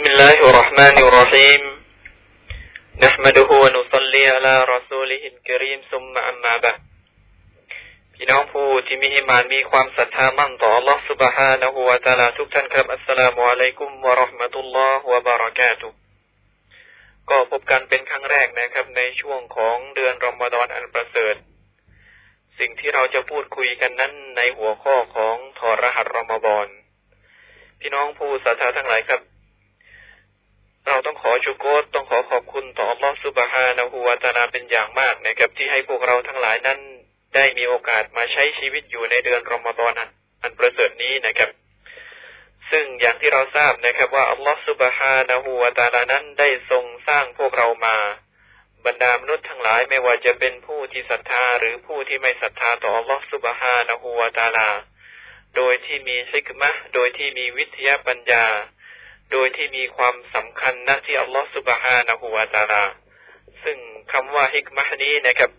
بسم الله الرحمن الرحيم نحمده ونصلي على رسوله الكريم ثم أما بعد พี่น้องผู้ที่มีอิมานมีความศรัทธามั่นต่อ Allah سبحانه และ تعالى ทุกท่านครับอัสสลามุอะลัยกุมวะเราะห์มะตุลลอฮ์วะบารากาตุก็พบกันเป็นครั้งแรกนะครับ ในช่วงของเดือนรอมฎอนอันประเสริฐ สิ่งที่เราจะพูดคุยกันนั้นในหัวข้อของทอรหัสรอมฎอนพี่น้องผู้ศรัทธาทั้งหลายครับ เราต้องขอชุโกตต้องขอขอบคุณต่ออัลลอฮฺสุบฮานะฮูวาตาลาเป็นอย่างมากนะครับ ที่ให้พวกเราทั้งหลายนั้นได้มีโอกาสมาใช้ชีวิตอยู่ในเดือนรอมฎอนอันประเสริฐนี้นะครับ ซึ่งอย่างที่เราทราบนะครับ ว่าอัลลอฮฺสุบฮานะฮูวาตาลานั้นได้ทรงสร้างพวกเรามา บรรดามนุษย์ทั้งหลายไม่ว่าจะเป็นผู้ที่ศรัทธาหรือผู้ที่ไม่ศรัทธาต่ออัลลอฮฺสุบฮานะฮูวาตาลา โดยที่มีฮิกมะโดยที่มีวิทยาปัญญา โดยที่มีความสำคัญนะที่อัลลอฮฺสุบฮานะฮูวาตาลาซึ่งคำว่าฮิกมะนี้นะครับ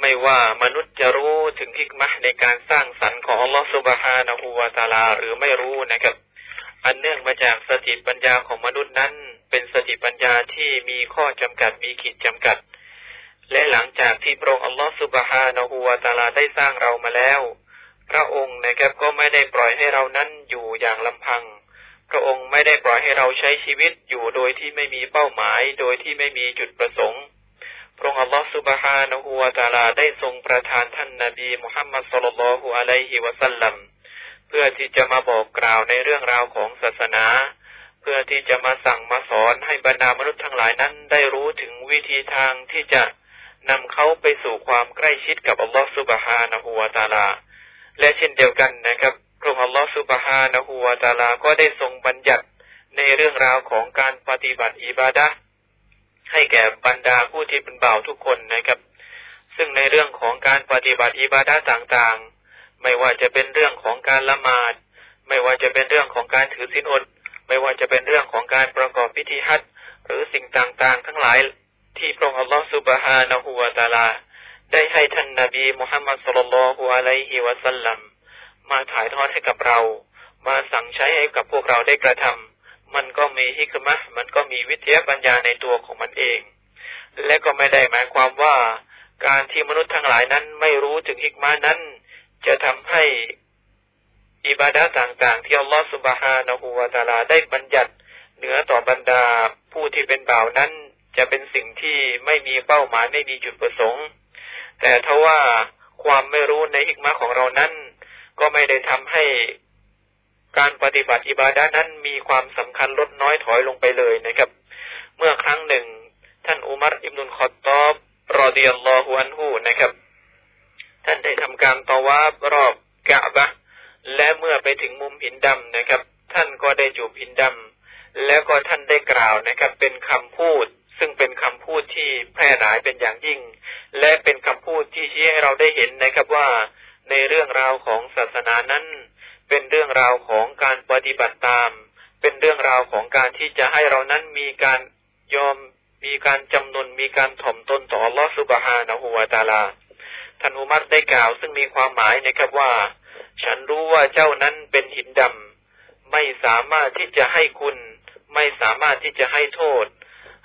ไม่ว่ามนุษย์จะรู้ถึงฮิกมะในการสร้างสรรค์ของอัลลอฮฺสุบฮานะฮูวาตาลา หรือไม่รู้นะครับ อันเนื่องมาจากสติปัญญาของมนุษย์นั้น เป็นสติปัญญาที่มีข้อจำกัดมีขีดจำกัด และหลังจากที่พระองค์อัลลอฮฺสุบฮานะฮูวาตาลาได้สร้างเรามาแล้ว พระองค์นะครับก็ไม่ได้ปล่อยให้เรานั้นอยู่อย่างลำพัง พระองค์ไม่ได้ปล่อยให้เราใช้ชีวิตอยู่โดยที่ไม่มีเป้าหมาย โดยที่ไม่มีจุดประสงค์ พระองค์อัลลอฮฺสุบฮานะฮูวาตาลาได้ทรงประทานท่านนาบีมุฮัมมัดสุลลัลฮุอะลัยฮิวะสัลลัมเพื่อที่จะมาบอกกล่าวในเรื่องราวของศาสนา เพื่อที่จะมาสั่งมาสอนให้บรรดามนุษย์ทั้งหลายนั้น ได้รู้ถึงวิธีทางที่จะนำเขาไปสู่ความใกล้ชิดกับอัลลอฮฺสุบฮานะฮูวาตาลา และเช่นเดียวกันนะครับ สุบฮานะฮูวาตาลาก็ได้ทรงบัญญัติในเรื่องราวของการปฏิบัติอิบาดะให้แก่บรรดาผู้ที่เป็นบ่าวทุกคนนะครับ ซึ่งในเรื่องของการปฏิบัติอิบาดะต่างๆ ไม่ว่าจะเป็นเรื่องของการละหมาด ไม่ว่าจะเป็นเรื่องของการถือศีลอด ไม่ว่าจะเป็นเรื่องของการประกอบพิธีฮัจหรือสิ่งต่างๆ ทั้งหลายที่พระองค์อัลลอฮฺสุบฮานะฮูวาตาลา ได้ให้ท่านนาบีมุฮัมมัดสุลลัลฮุอะลัยฮิวะสัลลัม มาถ่ายทอดให้กับเรา มาสั่งใช้ให้กับพวกเราได้กระทำมันก็มีฮิกมะมันก็มีวิทยาปัญญาในตัวของมันเอง และก็ไม่ได้หมายความว่า การที่มนุษย์ทั้งหลายนั้นไม่รู้ถึงฮิกมานั้น จะทำให้อิบาดาต่างๆ ที่อัลลอฮฺสุบฮานะฮูวาตาลาได้บัญญัติเหนือต่อบรรดาผู้ที่เป็นบ่าวนั้น จะเป็นสิ่งที่ไม่มีเป้าหมายไม่มีจุดประสงค์ แต่ถ้าว่าความไม่รู้ในฮิกมาของเรานั้น ก็ไม่ได้ทำให้การปฏิบัติอิบาดานั้นมีความสำคัญลดน้อยถอยลงไปเลยนะครับ เมื่อครั้งหนึ่ง ท่านอุมัรอิบนุลขอตอบรอดียัลลอฮุอันฮูนะครับ ท่านได้ทำการตอวาบรอบกะบะและเมื่อไปถึงมุมหินดำนะครับ ท่านก็ได้จูบหินดำแล้วก็ท่านได้กล่าวนะครับ เป็นคำพูด ซึ่งเป็นคำพูดที่แพร่หลายเป็นอย่างยิ่ง และเป็นคำพูดที่ชี้ให้เราได้เห็นนะครับว่า ในเรื่องราวของศาสนานั้น เป็นเรื่องราวของการปฏิบัติตาม เป็นเรื่องราวของการที่จะให้เรานั้นมีการยอมมีการจำนนมีการถ่อมตนต่อลอสุบฮานะฮูวาตาลาท่านอุมัรได้กล่าว ซึ่งมีความหมายนะครับว่า ฉันรู้ว่าเจ้านั้นเป็นหินดำไม่สามารถที่จะให้คุณ ไม่สามารถที่จะให้โทษ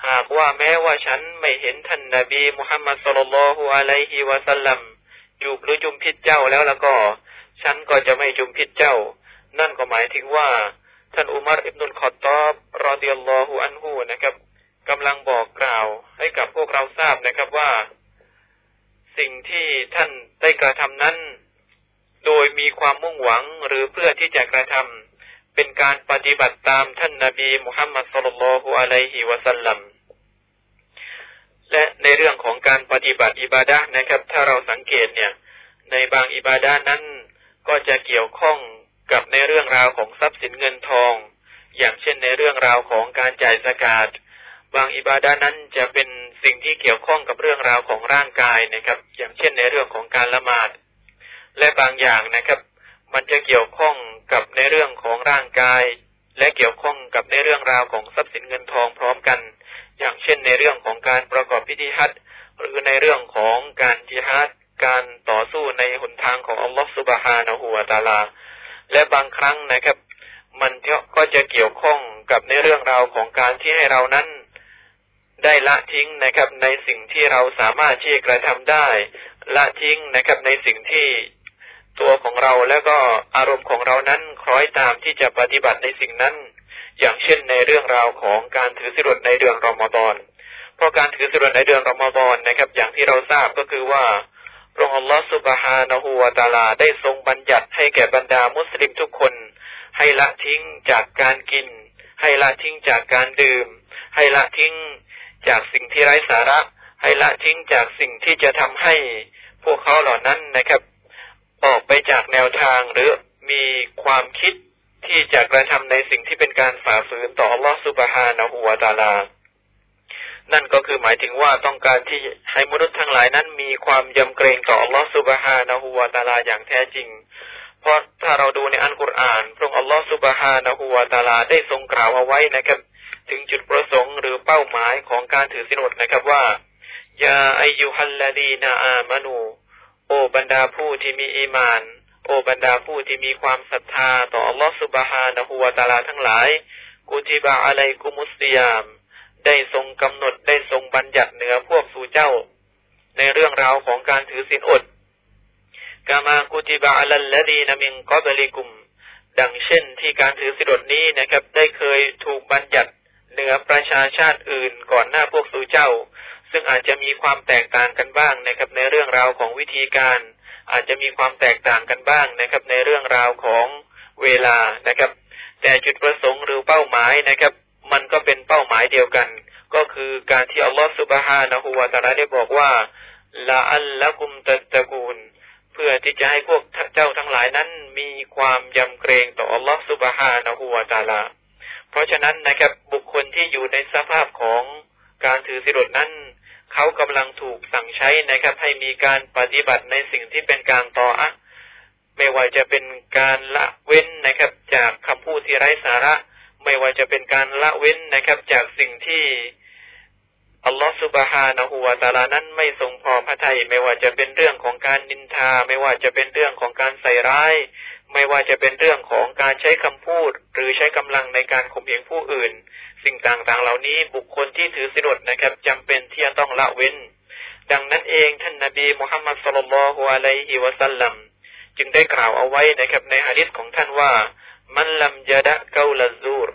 หากว่าแม้ว่าฉันไม่เห็นท่านนาบีมุฮัมมัดสุลลัลฮุอะลัยฮิวะสัลลัม จูบหรือจุมพิษเจ้าแล้วแล้วก็ฉันก็จะไม่จุมพิษเจ้า นั่นก็หมายถึงว่า ท่านอุมารอิบนุลขอตอบรอเดียลลอฮูอันฮูนะครับกำลังบอกกล่าวให้กับพวกเราทราบนะครับว่า สิ่งที่ท่านได้กระทำนั้น โดยมีความมุ่งหวังหรือเพื่อที่จะกระทำเป็นการปฏิบัติตามท่านนาบีมุฮัมมัดสุลลัลฮุอะลัยฮิวะสัลลัม และในเรื่องของการปฏิบัติอิบาดะนะครับ ถ้าเราสังเกตเนี่ย ในบางอิบาดะนั้นก็จะเกี่ยวข้องกับในเรื่องราวของทรัพย์สินเงินทอง อย่างเช่นในเรื่องราวของการจ่ายสกาดบางอิบาดะนั้นจะเป็นสิ่งที่เกี่ยวข้องกับเรื่องราวของร่างกายนะครับ อย่างเช่นในเรื่องของการละหมาด และบางอย่างนะครับ มันจะเกี่ยวข้องกับในเรื่องของร่างกาย และเกี่ยวข้องกับในเรื่องราวของทรัพย์สินเงินทองพร้อมกัน อย่างเช่นในเรื่องของการประกอบพิธีฮัจหรือในเรื่องของการจิฮัดการต่อสู้ในหนทางของอัลลอฮฺสุบฮานะฮูวาตาลา และบางครั้งนะครับ มันก็จะเกี่ยวข้องกับในเรื่องราวของการที่ให้เรานั้นได้ละทิ้งนะครับในสิ่งที่เราสามารถที่กระทำได้ ละทิ้งนะครับในสิ่งที่ ตัวของเราแล้วก็อารมณ์ของเรานั้นคล้อยตามที่จะปฏิบัติในสิ่งนั้น อย่างเช่นในเรื่องราวของการถือสิรดในเดือนรอมฎอนเพราะการถือสิรดในเดือนรอมฎอนนะครับ อย่างที่เราทราบก็คือว่าพระองค์อัลลอฮฺสุบฮานะฮูวาตาลาได้ทรงบัญญัติให้แก่บรรดามุสลิมทุกคน ให้ละทิ้งจากการกิน ให้ละทิ้งจากการดื่ม ให้ละทิ้งจากสิ่งที่ไร้สาระ ให้ละทิ้งจากสิ่งที่จะทำให้พวกเขาเหล่านั้นนะครับ ออกไปจากแนวทางหรือมีความคิด ที่จะกระทำในสิ่งที่เป็นการฝ่าฝืนต่ออัลลอฮฺสุบฮานะฮูวาตาลา นั่นก็คือหมายถึงว่าต้องการที่ให้มนุษย์ทั้งหลายนั้นมีความยำเกรงต่ออัลลอฮฺสุบฮานะฮูวาตาลาอย่างแท้จริง เพราะถ้าเราดูในอันกุรอาน พระองค์อัลลอฮฺสุบฮานะฮูวาตาลาได้ทรงกล่าวเอาไว้นะครับ ถึงจุดประสงค์หรือเป้าหมายของการถือสินอดนะครับว่ายาอายุฮัลลดีนาอามานู โอบรรดาผู้ที่มีอีมาน โอบรรดาผู้ที่มีความศรัทธาต่ออัลลอฮฺสุบฮานะฮูวาตาลาทั้งหลายกุติบะอะลัยกุมุสติยาม ได้ทรงกำหนดได้ทรงบัญญัติเหนือพวกสู่เจ้า ในเรื่องราวของการถือศีลอดกามากุติบะอะลัลลดีนามิงกอบลิกุม ดังเช่นที่การถือศีลอดนี้นะครับ ได้เคยถูกบัญญัติเหนือประชาชาติอื่นก่อนหน้าพวกสู่เจ้า ซึ่งอาจจะมีความแตกต่างกันบ้างนะครับในเรื่องราวของวิธีการ อาจจะมีความแตกต่างกันบ้างนะครับ ในเรื่องราวของเวลานะครับ แต่จุดประสงค์หรือเป้าหมายนะครับ มันก็เป็นเป้าหมายเดียวกัน ก็คือการที่อัลลอฮฺสุบฮานะฮูวาตาลาได้บอกว่าละอัลละกุมตะตะกูล เพื่อที่จะให้พวกเจ้าทั้งหลายนั้น มีความยำเกรงต่ออัลลอฮฺสุบฮานะฮูวาตาลา เพราะฉะนั้นนะครับบุคคลที่อยู่ในสภาพของการถือสิรดนั้น เขากำลังถูกสั่งใช้นะครับ ให้มีการปฏิบัติในสิ่งที่เป็นการต่ออะไม่ว่าจะเป็นการละเว้นนะครับ จากคำพูดที่ไร้สาระ ไม่ว่าจะเป็นการละเว้นนะครับ จากสิ่งที่อัลลอฮฺสุบฮานะฮูวาตาลานั้นไม่ทรงพอพระทัยไม่ว่าจะเป็นเรื่องของการนินทา ไม่ว่าจะเป็นเรื่องของการใส่ร้าย ไม่ว่าจะเป็นเรื่องของการใช้คำพูด หรือใช้กำลังในการข่มเหงผู้อื่น สิ่งต่างๆ เหล่านี้บุคคลที่ถือสินอดนะครับจำเป็นที่จะต้องละเว้น ดังนั้นเองท่านนาบีมุฮัมมัดสุลลัลฮุอะลัยฮิวะสัลลัมจึงได้กล่าวเอาไว้นะครับในฮะดิษของท่านว่า มันลัมยะดะเกาลซูร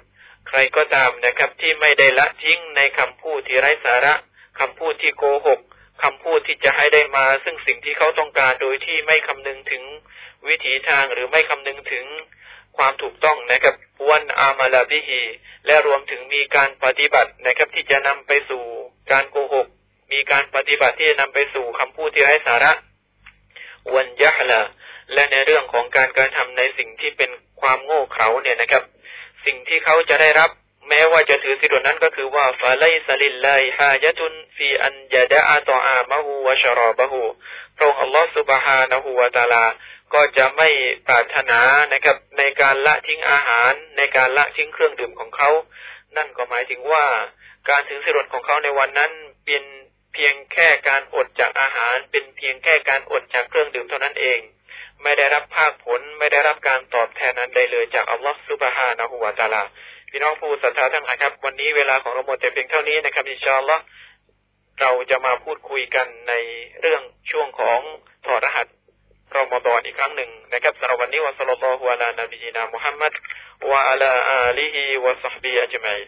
ใครก็ตามนะครับที่ไม่ได้ละทิ้งในคำพูดที่ไร้สาระคำพูดที่โกหกคำพูดที่จะให้ได้มา ซึ่งสิ่งที่เขาต้องการโดยที่ไม่คำนึงถึงวิถีทางหรือไม่คำนึงถึง ความถูกต้องนะครับวันอามาลาบิฮีและรวมถึงมีการปฏิบัตินะครับที่จะนำไปสู่การโกหก มีการปฏิบัติที่จะนำไปสู่คำพูดที่ไร้สาระวันยะละและในเรื่องของการการทำในสิ่งที่เป็นความโง่เขลาเนี่ยนะครับ สิ่งที่เขาจะได้รับ แม้ว่าจะถือสิทธินั้นก็คือว่าฟาไลสลิลไลฮายะตุนฟีอันยะดะอาตออามะฮูวะชรอบะฮู พระองค์อัลลอฮฺสุบฮานะฮูวะตาลา ก็จะไม่ปรารถนานะครับในการละทิ้งอาหาร ในการละทิ้งเครื่องดื่มของเขา นั่นก็หมายถึงว่าการถึงสิรดของเขาในวันนั้นเป็นเพียงแค่การอดจากอาหาร เป็นเพียงแค่การอดจากเครื่องดื่มเท่านั้นเอง ไม่ได้รับภาคผลไม่ได้รับการตอบแทนนั้นใดเลยจากอัลลอฮฺซุบฮานะฮูวาตาลาพี่น้องผู้ศรัทธาทั้งหลายครับ วันนี้เวลาของเราหมดแต่เพียงเท่านี้นะครับอินชาอัลลอฮ์ เราจะมาพูดคุยกันในเรื่องช่วงของถอดรหัสรอมฎอนอีกครั้งหนึ่งนะครับสำหรับวันนี้วะสัลลัลลอฮุอะลานบีนามุฮัมมัดวะอะลาอาลีฮิวะซัฮบีอัจมัย